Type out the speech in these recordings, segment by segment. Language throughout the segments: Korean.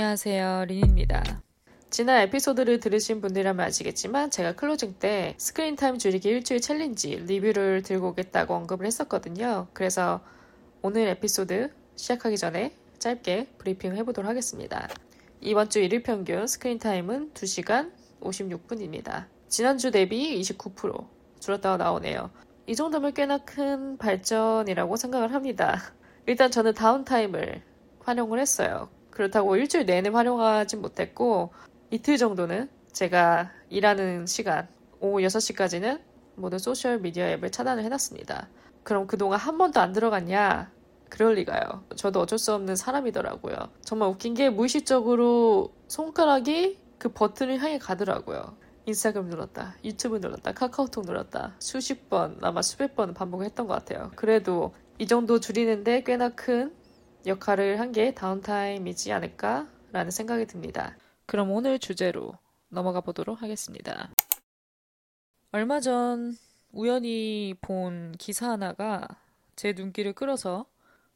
안녕하세요. 린입니다. 지난 에피소드를 들으신 분들이라면 아시겠지만 제가 closing 때 screen time 줄이기 일주일 challenge 리뷰를 들고 오겠다고 언급을 했었거든요. 그래서 오늘 에피소드 시작하기 전에 짧게 브리핑 해보도록 하겠습니다. 이번 주 일일 평균 screen time은 2시간 56분입니다. 지난주 대비 29% 줄었다고 나오네요. 이 정도면 꽤나 큰 발전이라고 생각을 합니다. 일단 저는 downtime을 활용을 했어요. 그렇다고 일주일 내내 활용하진 못했고 이틀 정도는 제가 일하는 시간 오후 6시까지는 모든 소셜 미디어 앱을 차단을 해놨습니다. 그럼 그동안 한 번도 안 들어갔냐? 그럴 리가요. 저도 어쩔 수 없는 사람이더라고요. 정말 웃긴 게 무의식적으로 손가락이 그 버튼을 향해 가더라고요. 인스타그램 눌렀다, 유튜브 눌렀다, 카카오톡 눌렀다, 수십 번, 아마 수백 번 반복했던 것 같아요. 그래도 이 정도 줄이는데 꽤나 큰 역할을 한 게 다운타임이지 않을까라는 생각이 듭니다. 그럼 오늘 주제로 넘어가 보도록 하겠습니다. 얼마 전 우연히 본 기사 하나가 제 눈길을 끌어서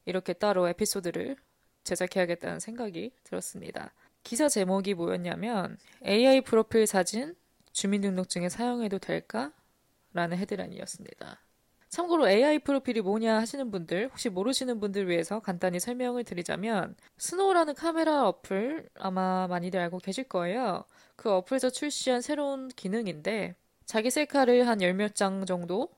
이렇게 따로 에피소드를 제작해야겠다는 생각이 들었습니다. 기사 제목이 뭐였냐면 AI 프로필 사진 주민등록증에 사용해도 될까? 라는 헤드라인이었습니다. 참고로 AI 프로필이 뭐냐 하시는 분들, 혹시 모르시는 분들 위해서 간단히 설명을 드리자면, 스노우라는 카메라 어플 아마 많이들 알고 계실 거예요. 그 어플에서 출시한 새로운 기능인데, 자기 셀카를 한 열 몇 장 정도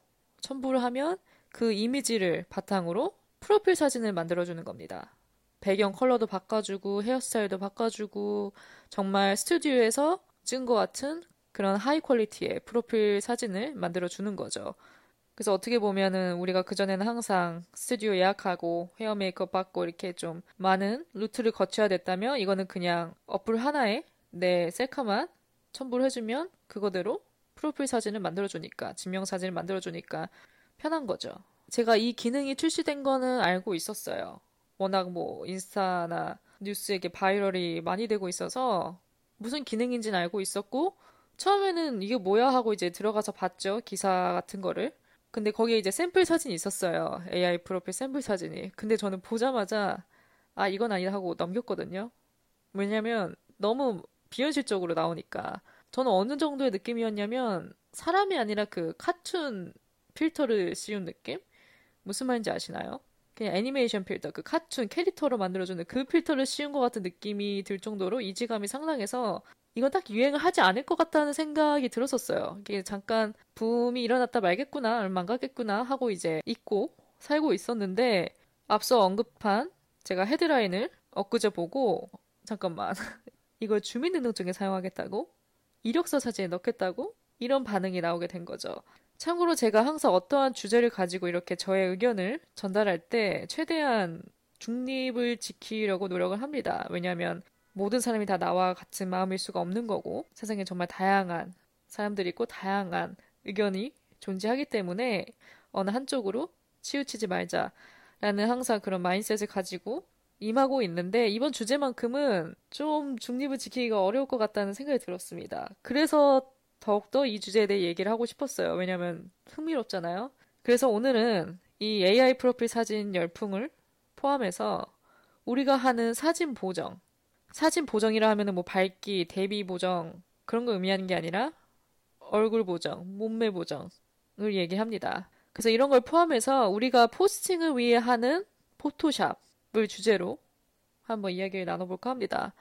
첨부를 하면 그 이미지를 바탕으로 프로필 사진을 만들어주는 겁니다. 배경 컬러도 바꿔주고, 헤어스타일도 바꿔주고, 정말 스튜디오에서 찍은 것 같은 그런 high quality의 프로필 사진을 만들어주는 거죠. 그래서 어떻게 보면은 우리가 그전에는 항상 스튜디오 예약하고 헤어 메이크업 받고 이렇게 좀 많은 루트를 거쳐야 됐다면 이거는 그냥 어플 하나에 내 셀카만 첨부를 해주면 그거대로 프로필 사진을 만들어주니까 증명 사진을 만들어주니까 편한 거죠. 제가 이 기능이 출시된 거는 알고 있었어요. 워낙 뭐 인스타나 뉴스에 게 viral이 많이 되고 있어서 무슨 기능인지는 알고 있었고 처음에는 이게 뭐야 하고 이제 들어가서 봤죠. 기사 같은 거를. 근데 거기에 이제 샘플 사진이 있었어요. AI 프로필 샘플 사진이. 근데 저는 보자마자 아, 이건 아니다 하고 넘겼거든요. 왜냐면 너무 비현실적으로 나오니까. 저는 어느 정도의 느낌이었냐면 사람이 아니라 그 카툰 필터를 씌운 느낌? 무슨 말인지 아시나요? 그냥 애니메이션 필터, 그 카툰 캐릭터로 만들어주는 그 필터를 씌운 것 같은 느낌이 들 정도로 이지감이 상당해서 이건 딱 유행을 하지 않을 것 같다는 생각이 들었었어요. 이게 잠깐 붐이 일어났다 말겠구나, 얼마 안 가겠구나 하고 이제 잊고 살고 있었는데 앞서 언급한 제가 헤드라인을 엊그제 보고 잠깐만 이걸 주민등록증에 사용하겠다고? 이력서 사진에 넣겠다고? 이런 반응이 나오게 된 거죠. 참고로 제가 항상 어떠한 주제를 가지고 이렇게 저의 의견을 전달할 때 최대한 중립을 지키려고 노력을 합니다. 왜냐하면 모든 사람이 다 나와 같은 마음일 수가 없는 거고 세상에 정말 다양한 사람들이 있고 다양한 의견이 존재하기 때문에 어느 한쪽으로 치우치지 말자라는 항상 그런 마인셋을 가지고 임하고 있는데 이번 주제만큼은 좀 중립을 지키기가 어려울 것 같다는 생각이 들었습니다. 그래서 더욱더 이 주제에 대해 얘기를 하고 싶었어요. 왜냐면 흥미롭잖아요. 그래서 오늘은 이 AI 프로필 사진 열풍을 포함해서 우리가 하는 사진 보정, 사진 보정이라 하면은 뭐 밝기, 대비 보정 그런 걸 의미하는 게 아니라 얼굴 보정, 몸매 보정을 얘기합니다. 그래서 이런 걸 포함해서 우리가 포스팅을 위해 하는 포토샵을 주제로 한번 이야기를 나눠볼까 합니다.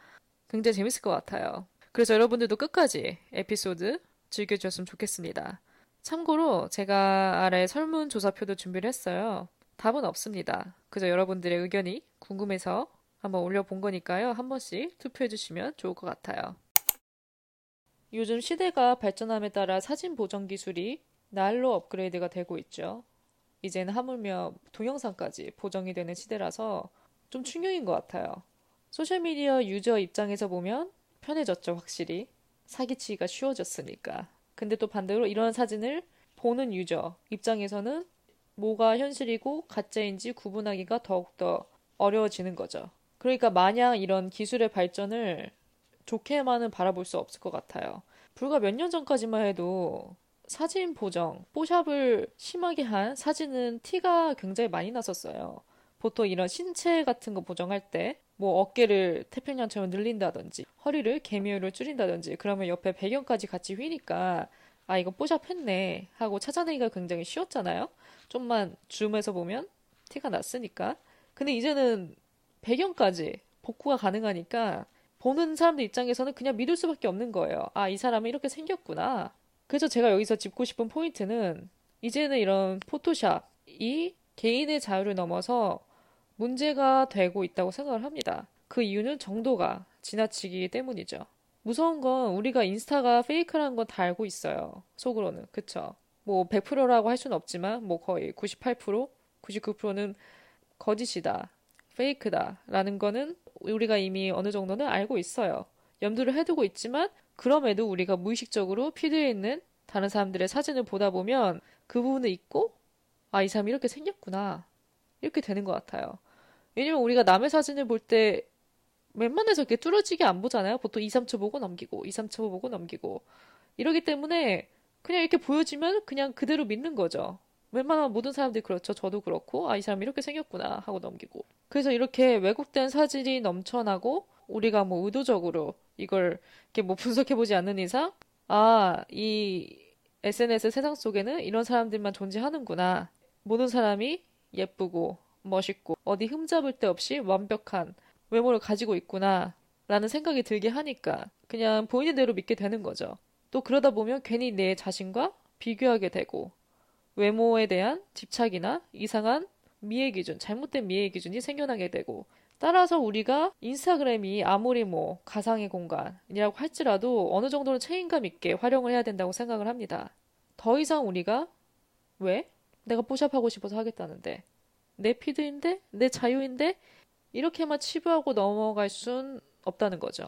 굉장히 재밌을 것 같아요. 그래서 여러분들도 끝까지 에피소드 즐겨주셨으면 좋겠습니다. 참고로 제가 아래 설문조사표도 준비를 했어요. 답은 없습니다. 그저 여러분들의 의견이 궁금해서 한번 올려본 거니까요. 한 번씩 투표해주시면 좋을 것 같아요. 요즘 시대가 발전함에 따라 사진 보정 기술이 날로 업그레이드가 되고 있죠. 이제는 하물며 동영상까지 보정이 되는 시대라서 좀 충격인 것 같아요. 소셜미디어 유저 입장에서 보면 편해졌죠, 확실히. 사기치기가 쉬워졌으니까. 근데 또 반대로 이런 사진을 보는 유저 입장에서는 뭐가 현실이고 가짜인지 구분하기가 더욱더 어려워지는 거죠. 그러니까 마냥 이런 기술의 발전을 좋게만은 바라볼 수 없을 것 같아요. 불과 몇 년 전까지만 해도 사진 보정, 뽀샵을 심하게 한 사진은 티가 굉장히 많이 났었어요. 보통 이런 신체 같은 거 보정할 때 뭐 어깨를 태평양처럼 늘린다든지 허리를 개미열로 줄인다든지 그러면 옆에 배경까지 같이 휘니까 아 이거 뽀샵했네 하고 찾아내기가 굉장히 쉬웠잖아요. 좀만 줌해서 보면 티가 났으니까. 근데 이제는 배경까지 복구가 가능하니까 보는 사람들 입장에서는 그냥 믿을 수밖에 없는 거예요. 아, 이 사람은 이렇게 생겼구나. 그래서 제가 여기서 짚고 싶은 포인트는 이제는 이런 포토샵이 개인의 자유를 넘어서 문제가 되고 있다고 생각을 합니다. 그 이유는 정도가 지나치기 때문이죠. 무서운 건 우리가 인스타가 페이크라는 건 다 알고 있어요. 속으로는. 그쵸? 뭐 100%라고 할 수는 없지만 뭐 거의 98%, 99%는 거짓이다. 페이크다. 라는 거는 우리가 이미 어느 정도는 알고 있어요. 염두를 해두고 있지만 그럼에도 우리가 무의식적으로 피드에 있는 다른 사람들의 사진을 보다 보면 그 부분을 잊고 아, 이 사람이 이렇게 생겼구나. 이렇게 되는 것 같아요. 왜냐면 우리가 남의 사진을 볼 때 웬만해서 이렇게 뚫어지게 안 보잖아요. 보통 2, 3초 보고 넘기고, 2, 3초 보고 넘기고. 이러기 때문에 그냥 이렇게 보여지면 그냥 그대로 믿는 거죠. 웬만한 모든 사람들이 그렇죠. 저도 그렇고, 아, 이 사람이 이렇게 생겼구나 하고 넘기고. 그래서 이렇게 왜곡된 사진이 넘쳐나고, 우리가 뭐 의도적으로 이걸 이렇게 뭐 분석해보지 않는 이상, 아, 이 SNS 세상 속에는 이런 사람들만 존재하는구나. 모든 사람이 예쁘고, 멋있고 어디 흠잡을 데 없이 완벽한 외모를 가지고 있구나 라는 생각이 들게 하니까 그냥 보이는 대로 믿게 되는 거죠. 또 그러다 보면 괜히 내 자신과 비교하게 되고 외모에 대한 집착이나 이상한 미의 기준, 잘못된 미의 기준이 생겨나게 되고 따라서 우리가 인스타그램이 아무리 뭐 가상의 공간이라고 할지라도 어느 정도는 책임감 있게 활용을 해야 된다고 생각을 합니다. 더 이상 우리가 왜? 내가 뽀샵하고 싶어서 하겠다는데 내 피드인데 내 자유인데 이렇게만 치부하고 넘어갈 순 없다는 거죠.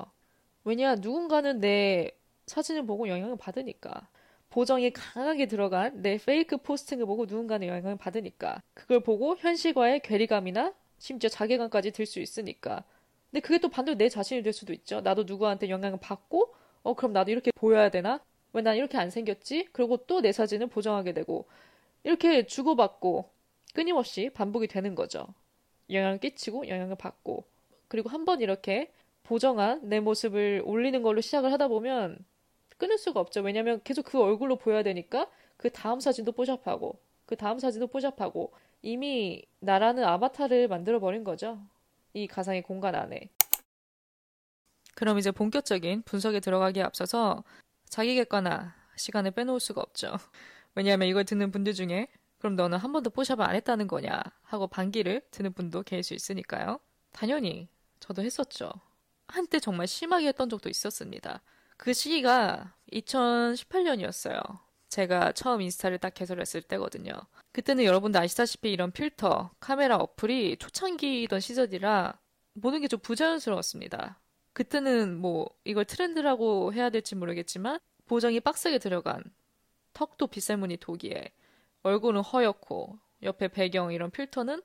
왜냐 누군가는 내 사진을 보고 영향을 받으니까 보정이 강하게 들어간 내 페이크 포스팅을 보고 누군가는 영향을 받으니까 그걸 보고 현실과의 괴리감이나 심지어 자괴감까지 들 수 있으니까 근데 그게 또 반대로 내 자신이 될 수도 있죠. 나도 누구한테 영향을 받고 어 그럼 나도 이렇게 보여야 되나? 왜 난 이렇게 안 생겼지? 그리고 또 내 사진을 보정하게 되고 이렇게 주고받고 끊임없이 반복이 되는 거죠. 영향을 끼치고 영향을 받고 그리고 한번 이렇게 보정한 내 모습을 올리는 걸로 시작을 하다 보면 끊을 수가 없죠. 왜냐면 계속 그 얼굴로 보여야 되니까 그 다음 사진도 뽀샵하고 그 다음 사진도 뽀샵하고 이미 나라는 아바타를 만들어 버린 거죠. 이 가상의 공간 안에. 그럼 이제 본격적인 분석에 들어가기에 앞서서 자기 객관화 시간을 빼놓을 수가 없죠. 왜냐하면 이걸 듣는 분들 중에 그럼 너는 한 번도 뽀샵을 안 했다는 거냐 하고 반기를 드는 분도 계실 수 있으니까요. 당연히 저도 했었죠. 한때 정말 심하게 했던 적도 있었습니다. 그 시기가 2018년이었어요. 제가 처음 인스타를 딱 개설했을 때거든요. 그때는 여러분들 아시다시피 이런 필터, 카메라 어플이 초창기이던 시절이라 모든 게 좀 부자연스러웠습니다. 그때는 뭐 이걸 트렌드라고 해야 될지 모르겠지만 보정이 빡세게 들어간 턱도 빗살무늬 도기에 얼굴은 허옇고 옆에 배경 이런 필터는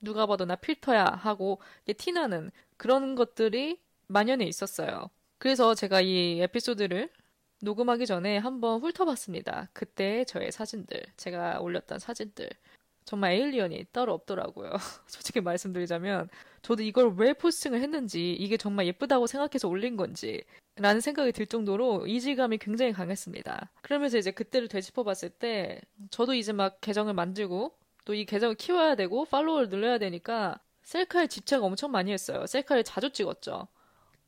누가 봐도 나 필터야 하고 티나는 그런 것들이 만연해 있었어요. 그래서 제가 이 에피소드를 녹음하기 전에 한번 훑어봤습니다. 그때 저의 사진들, 제가 올렸던 사진들. 정말 에일리언이 따로 없더라고요. 솔직히 말씀드리자면, 저도 이걸 왜 포스팅을 했는지, 이게 정말 예쁘다고 생각해서 올린 건지, 라는 생각이 들 정도로 이질감이 굉장히 강했습니다. 그러면서 이제 그때를 되짚어 봤을 때 저도 이제 막 계정을 만들고 또 이 계정을 키워야 되고 팔로워를 늘려야 되니까 셀카에 집착 엄청 많이 했어요. 셀카를 자주 찍었죠.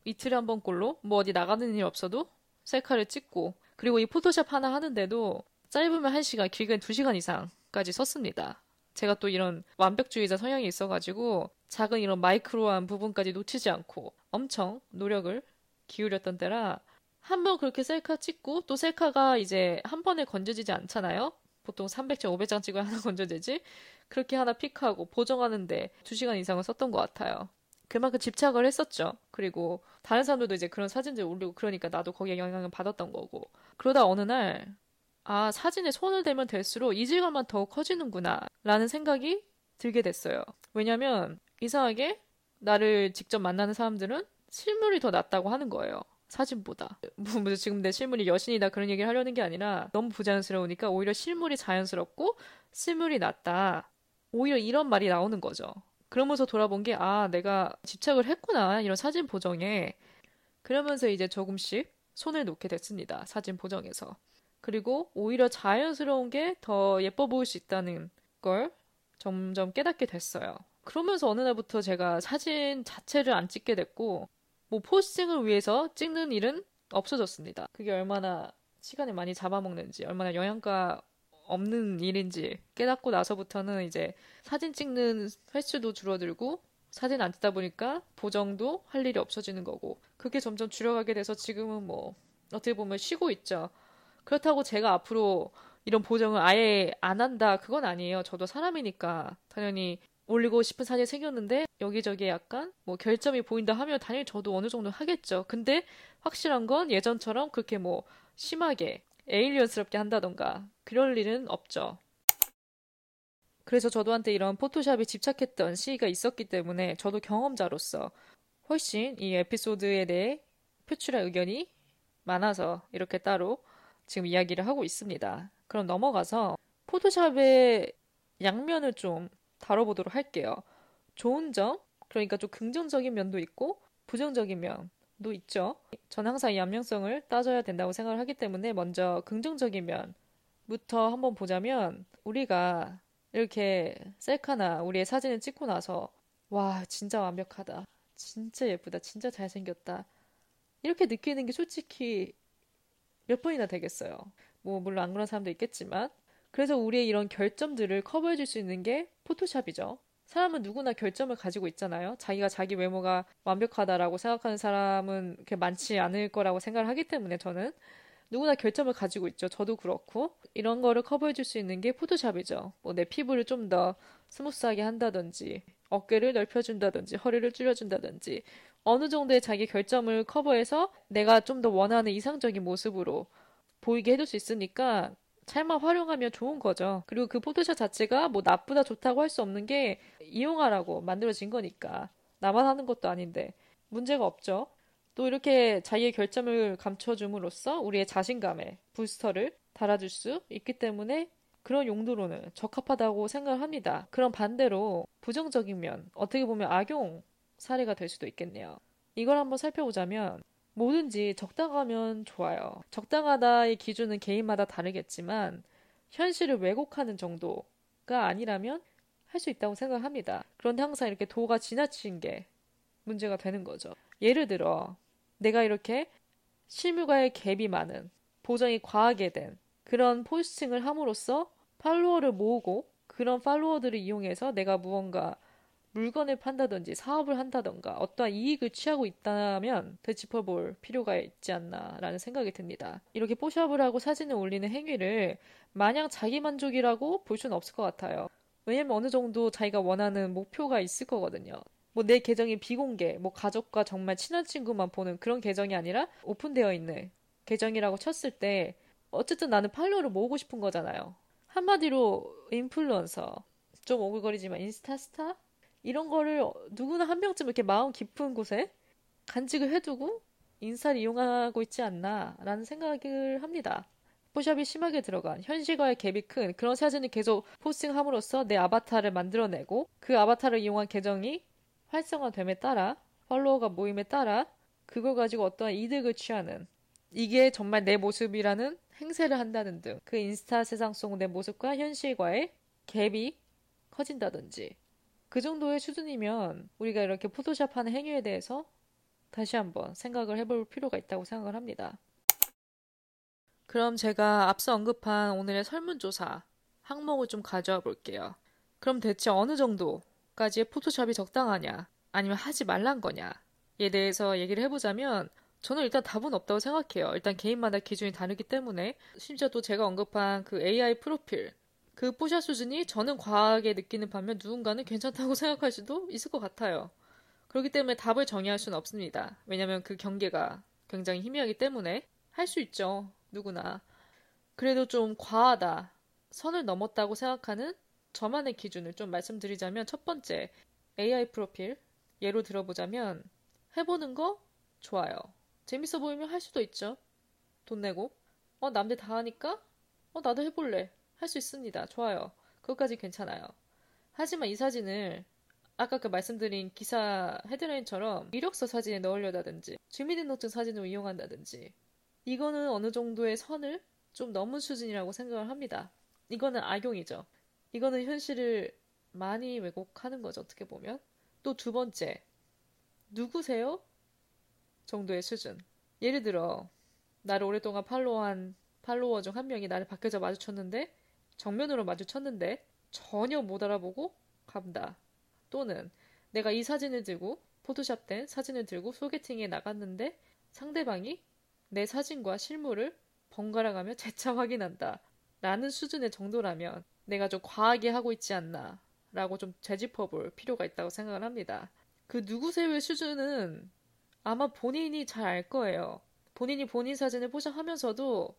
이틀에 한 번꼴로 뭐 어디 나가는 일 없어도 셀카를 찍고 그리고 이 포토샵 하나 하는데도 짧으면 1시간, 길게는 2시간 이상까지 썼습니다. 제가 또 이런 완벽주의자 성향이 있어가지고 작은 이런 마이크로한 부분까지 놓치지 않고 엄청 노력을 기울였던 때라 한 번 그렇게 셀카 찍고 또 셀카가 이제 한 번에 건져지지 않잖아요. 보통 300장, 500장 찍어야 하나 건져지지. 그렇게 하나 픽하고 보정하는데 2시간 이상을 썼던 것 같아요. 그만큼 집착을 했었죠. 그리고 다른 사람들도 이제 그런 사진들 올리고 그러니까 나도 거기에 영향을 받았던 거고. 그러다 어느 날, 아, 사진에 손을 대면 될수록 이질감만 더욱 커지는구나. 라는 생각이 들게 됐어요. 왜냐면 이상하게 나를 직접 만나는 사람들은 실물이 더 낫다고 하는 거예요. 사진보다. 뭐, 뭐 지금 내 실물이 여신이다 그런 얘기를 하려는 게 아니라 너무 부자연스러우니까 오히려 실물이 자연스럽고 실물이 낫다. 오히려 이런 말이 나오는 거죠. 그러면서 돌아본 게, 아, 내가 집착을 했구나. 이런 사진 보정에. 그러면서 이제 조금씩 손을 놓게 됐습니다. 사진 보정에서. 그리고 오히려 자연스러운 게 더 예뻐 보일 수 있다는 걸 점점 깨닫게 됐어요. 그러면서 어느 날부터 제가 사진 자체를 안 찍게 됐고, 뭐 포스팅을 위해서 찍는 일은 없어졌습니다. 그게 얼마나 시간을 많이 잡아먹는지, 얼마나 영양가 없는 일인지 깨닫고 나서부터는 이제 사진 찍는 횟수도 줄어들고 사진 안 찍다 보니까 보정도 할 일이 없어지는 거고 그게 점점 줄어가게 돼서 지금은 뭐 어떻게 보면 쉬고 있죠. 그렇다고 제가 앞으로 이런 보정을 아예 안 한다 그건 아니에요. 저도 사람이니까 당연히 올리고 싶은 사진이 생겼는데 여기저기 약간 뭐 결점이 보인다 하면 당연히 저도 어느 정도 하겠죠. 근데 확실한 건 예전처럼 그렇게 뭐 심하게 에일리언스럽게 한다던가 그럴 일은 없죠. 그래서 저도한테 이런 포토샵에 집착했던 시기가 있었기 때문에 저도 경험자로서 훨씬 이 에피소드에 대해 표출할 의견이 많아서 이렇게 따로 지금 이야기를 하고 있습니다. 그럼 넘어가서 포토샵의 양면을 좀 다뤄보도록 할게요. 좋은 점, 그러니까 좀 긍정적인 면도 있고 부정적인 면 도 있죠. 전 항상 이 양면성을 따져야 된다고 생각을 하기 때문에 먼저 긍정적인 면부터 한번 보자면 우리가 이렇게 셀카나 우리의 사진을 찍고 나서 와 진짜 완벽하다. 진짜 예쁘다. 진짜 잘생겼다. 이렇게 느끼는 게 솔직히 몇 번이나 되겠어요. 뭐 물론 안 그런 사람도 있겠지만 그래서 우리의 이런 결점들을 커버해 줄 수 있는 게 포토샵이죠. 사람은 누구나 결점을 가지고 있잖아요. 자기가 자기 외모가 완벽하다라고 생각하는 사람은 그렇게 많지 않을 거라고 생각을 하기 때문에 저는 누구나 결점을 가지고 있죠. 저도 그렇고 이런 거를 커버해 줄 수 있는 게 포토샵이죠. 뭐 내 피부를 좀 더 smooth하게 한다든지 어깨를 넓혀준다든지 허리를 줄여준다든지 어느 정도의 자기 결점을 커버해서 내가 좀 더 원하는 이상적인 모습으로 보이게 해줄 수 있으니까 잘만 활용하면 좋은 거죠. 그리고 그 포토샵 자체가 뭐 나쁘다 좋다고 할 수 없는 게 이용하라고 만들어진 거니까 나만 하는 것도 아닌데 문제가 없죠. 또 이렇게 자기의 결점을 감춰줌으로써 우리의 자신감에 부스터를 달아줄 수 있기 때문에 그런 용도로는 적합하다고 생각을 합니다. 그럼 반대로 부정적인 면, 어떻게 보면 악용 사례가 될 수도 있겠네요. 이걸 한번 살펴보자면 뭐든지 적당하면 좋아요. 적당하다의 기준은 개인마다 다르겠지만 현실을 왜곡하는 정도가 아니라면 할 수 있다고 생각합니다. 그런데 항상 이렇게 도가 지나친 게 문제가 되는 거죠. 예를 들어 내가 이렇게 실물과의 갭이 많은 보정이 과하게 된 그런 포스팅을 함으로써 팔로워를 모으고 그런 팔로워들을 이용해서 내가 무언가 물건을 판다든지 사업을 한다던가 어떠한 이익을 취하고 있다면 되짚어볼 필요가 있지 않나라는 생각이 듭니다. 이렇게 포샵을 하고 사진을 올리는 행위를 마냥 자기 만족이라고 볼 수는 없을 것 같아요. 왜냐면 어느 정도 자기가 원하는 목표가 있을 거거든요. 뭐 내 계정이 비공개, 뭐 가족과 정말 친한 친구만 보는 그런 계정이 아니라 오픈되어 있는 계정이라고 쳤을 때 어쨌든 나는 팔로우를 모으고 싶은 거잖아요. 한마디로 인플루언서, 좀 오글거리지만 인스타스타? 이런 거를 누구나 한 명쯤 이렇게 마음 깊은 곳에 간직을 해두고 인사를 이용하고 있지 않나라는 생각을 합니다. 포샵이 심하게 들어간 현실과의 갭이 큰 그런 사진을 계속 포스팅함으로써 내 아바타를 만들어내고 그 아바타를 이용한 계정이 활성화됨에 따라 팔로워가 모임에 따라 그걸 가지고 어떠한 이득을 취하는 이게 정말 내 모습이라는 행세를 한다는 등 그 인스타 세상 속 내 모습과 현실과의 갭이 커진다든지 그 정도의 수준이면 우리가 이렇게 포토샵 하는 행위에 대해서 다시 한번 생각을 해볼 필요가 있다고 생각을 합니다. 그럼 제가 앞서 언급한 오늘의 설문조사 항목을 좀 가져와 볼게요. 그럼 대체 어느 정도까지의 포토샵이 적당하냐, 아니면 하지 말란 거냐에 대해서 얘기를 해보자면 저는 일단 답은 없다고 생각해요. 일단 개인마다 기준이 다르기 때문에 심지어 또 제가 언급한 그 AI 프로필 그 뽀샤 수준이 저는 과하게 느끼는 반면 누군가는 괜찮다고 생각할 수도 있을 것 같아요. 그렇기 때문에 답을 정의할 수는 없습니다. 왜냐하면 그 경계가 굉장히 희미하기 때문에 할 수 있죠. 누구나. 그래도 좀 과하다. 선을 넘었다고 생각하는 저만의 기준을 좀 말씀드리자면 첫 번째 AI 프로필 예로 들어보자면 해보는 거 좋아요. 재밌어 보이면 할 수도 있죠. 돈 내고 어 남들 다 하니까 어 나도 해볼래. 할 수 있습니다. 좋아요. 그것까지 괜찮아요. 하지만 이 사진을 아까 그 말씀드린 기사 헤드라인처럼 이력서 사진에 넣으려다든지 주민등록증 사진을 이용한다든지 이거는 어느 정도의 선을 좀 넘은 수준이라고 생각을 합니다. 이거는 악용이죠. 이거는 현실을 많이 왜곡하는 거죠, 어떻게 보면. 또 두 번째, 누구세요? 정도의 수준. 예를 들어, 나를 오랫동안 팔로우한 팔로워 중 한 명이 나를 밖에서 마주쳤는데, 정면으로 마주쳤는데, 전혀 못 알아보고 간다. 또는 내가 이 사진을 들고, 포토샵된 사진을 들고 소개팅에 나갔는데, 상대방이 내 사진과 실물을 번갈아 가며 재차 확인한다. 라는 수준의 정도라면 내가 좀 과하게 하고 있지 않나. 라고 좀 재짚어 볼 필요가 있다고 생각을 합니다. 그 누구세요의 수준은 아마 본인이 잘 알 거예요. 본인이 본인 사진을 포샵하면서도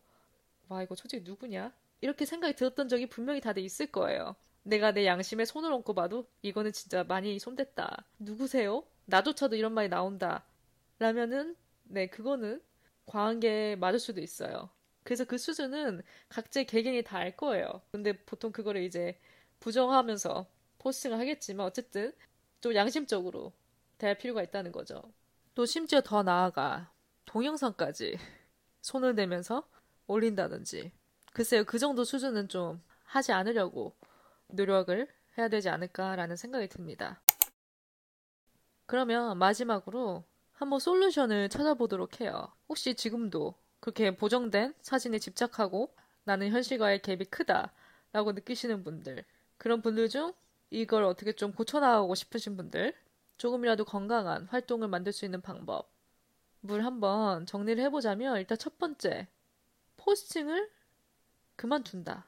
와 이거 솔직히 누구냐? 이렇게 생각이 들었던 적이 분명히 다들 있을 거예요. 내가 내 양심에 손을 얹고 봐도 이거는 진짜 많이 손댔다. 누구세요? 나조차도 이런 말이 나온다. 라면은 네 그거는 과한 게 맞을 수도 있어요. 그래서 그 수준은 각자의 개개인이 다 알 거예요. 근데 보통 그거를 이제 부정하면서 포스팅을 하겠지만 어쨌든 좀 양심적으로 대할 필요가 있다는 거죠. 또 심지어 더 나아가 동영상까지 손을 대면서 올린다든지 글쎄요 그 정도 수준은 좀 하지 않으려고 노력을 해야 되지 않을까라는 생각이 듭니다. 그러면 마지막으로 한번 솔루션을 찾아보도록 해요. 혹시 지금도 그렇게 보정된 사진에 집착하고 나는 현실과의 갭이 크다라고 느끼시는 분들, 그런 분들 중 이걸 어떻게 좀 고쳐나가고 싶으신 분들, 조금이라도 건강한 활동을 만들 수 있는 방법, 물 한번 정리를 해보자면 일단 첫 번째, 포스팅을 그만둔다.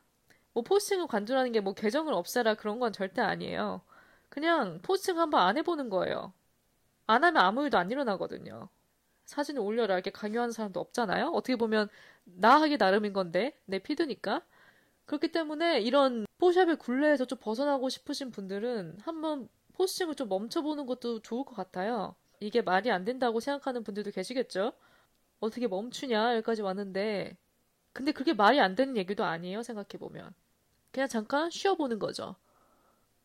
뭐 포스팅을 관두라는 게 뭐 계정을 없애라 그런 건 절대 아니에요. 그냥 포스팅 한번 안 해보는 거예요. 안 하면 아무 일도 안 일어나거든요. 사진을 올려라 이렇게 강요하는 사람도 없잖아요. 어떻게 보면 나 하기 나름인 건데 내 피드니까. 그렇기 때문에 이런 포샵의 굴레에서 좀 벗어나고 싶으신 분들은 한번 포스팅을 좀 멈춰보는 것도 좋을 것 같아요. 이게 말이 안 된다고 생각하는 분들도 계시겠죠? 어떻게 멈추냐 여기까지 왔는데 근데 그게 말이 안 되는 얘기도 아니에요 생각해보면 그냥 잠깐 쉬어보는 거죠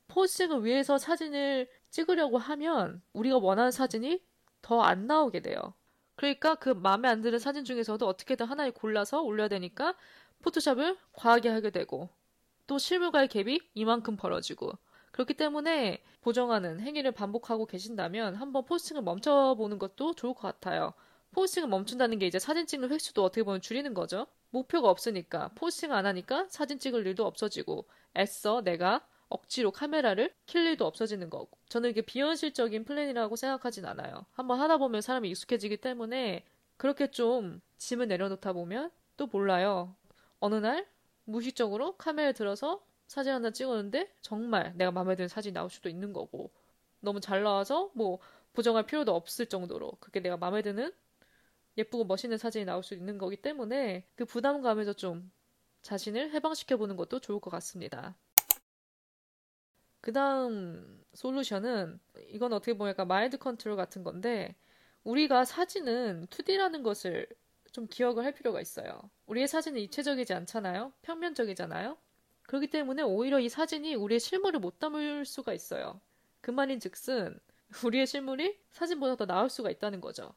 포스팅을 위해서 사진을 찍으려고 하면 우리가 원하는 사진이 더 안 나오게 돼요. 그러니까 그 마음에 안 드는 사진 중에서도 어떻게든 하나를 골라서 올려야 되니까 포토샵을 과하게 하게 되고 또 실물과의 갭이 이만큼 벌어지고 그렇기 때문에 보정하는 행위를 반복하고 계신다면 한번 포스팅을 멈춰보는 것도 좋을 것 같아요. 포스팅을 멈춘다는 게 이제 사진 찍는 횟수도 어떻게 보면 줄이는 거죠. 목표가 없으니까 포스팅 안 하니까 사진 찍을 일도 없어지고 애써 내가 억지로 카메라를 킬 일도 없어지는 거고. 저는 이게 비현실적인 plan이라고 생각하진 않아요. 한번 하다 보면 사람이 익숙해지기 때문에 그렇게 좀 짐을 내려놓다 보면 또 몰라요. 어느 날 무의식적으로 카메라 들어서 사진 하나 찍었는데 정말 내가 마음에 드는 사진이 나올 수도 있는 거고 너무 잘 나와서 뭐 보정할 필요도 없을 정도로 그게 내가 마음에 드는 예쁘고 멋있는 사진이 나올 수 있는 거기 때문에 그 부담감에서 좀 자신을 해방시켜 보는 것도 좋을 것 같습니다. 그 다음 솔루션은 이건 어떻게 보면 약간 마인드 컨트롤 같은 건데 우리가 사진은 2D라는 것을 좀 기억을 할 필요가 있어요. 우리의 사진은 입체적이지 않잖아요. 평면적이잖아요. 그렇기 때문에 오히려 이 사진이 우리의 실물을 못 담을 수가 있어요. 그 말인 즉슨 우리의 실물이 사진보다 더 나을 수가 있다는 거죠.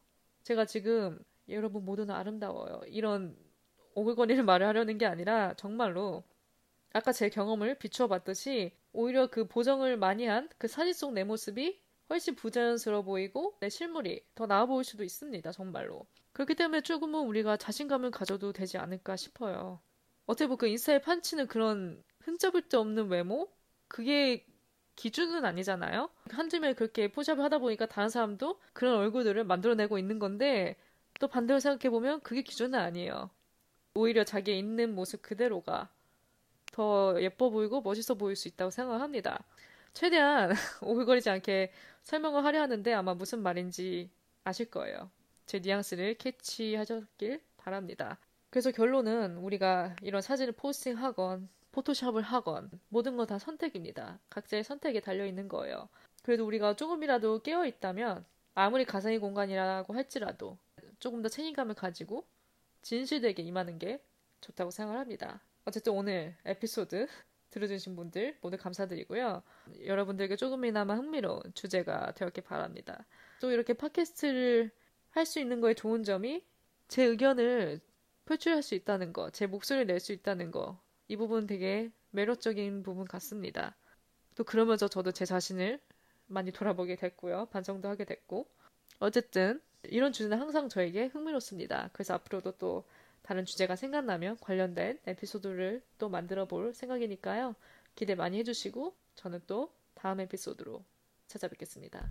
제가 지금 여러분 모두는 아름다워요. 이런 오글거리는 말을 하려는 게 아니라 정말로 아까 제 경험을 비추어 봤듯이 오히려 그 보정을 많이 한 그 사진 속 내 모습이 훨씬 부자연스러워 보이고 내 실물이 더 나아 보일 수도 있습니다. 정말로. 그렇기 때문에 조금은 우리가 자신감을 가져도 되지 않을까 싶어요. 어떻게 보면 그 인스타에 판치는 그런 흠잡을 데 없는 외모? 그게 기준은 아니잖아요? 한줌에 그렇게 포샵을 하다 보니까 다른 사람도 그런 얼굴들을 만들어내고 있는 건데 또 반대로 생각해 보면 그게 기준은 아니에요. 오히려 자기의 있는 모습 그대로가 더 예뻐 보이고 멋있어 보일 수 있다고 생각합니다. 최대한 오글거리지 않게 설명을 하려 하는데 아마 무슨 말인지 아실 거예요. 제 뉘앙스를 캐치하셨길 바랍니다. 그래서 결론은 우리가 이런 사진을 포스팅하건 포토샵을 하건 모든 건다 선택입니다. 각자의 선택에 달려 있는 거예요. 그래도 우리가 조금이라도 깨어 있다면 아무리 가상의 공간이라고 할지라도 조금 더 책임감을 가지고 진실되게 임하는 게 좋다고 생각을 합니다. 어쨌든 오늘 에피소드 들어주신 분들 모두 감사드리고요. 여러분들에게 조금이나마 흥미로운 주제가 되었길 바랍니다. 또 이렇게 팟캐스트를 할 수 있는 거에 좋은 점이 제 의견을 표출할 수 있다는 거, 제 목소리를 낼 수 있다는 거, 이 부분 되게 매력적인 부분 같습니다. 또 그러면서 저도 제 자신을 많이 돌아보게 됐고요. 반성도 하게 됐고. 어쨌든 이런 주제는 항상 저에게 흥미롭습니다. 그래서 앞으로도 또 다른 주제가 생각나면 관련된 에피소드를 또 만들어 볼 생각이니까요. 기대 많이 해주시고 저는 또 다음 에피소드로 찾아뵙겠습니다.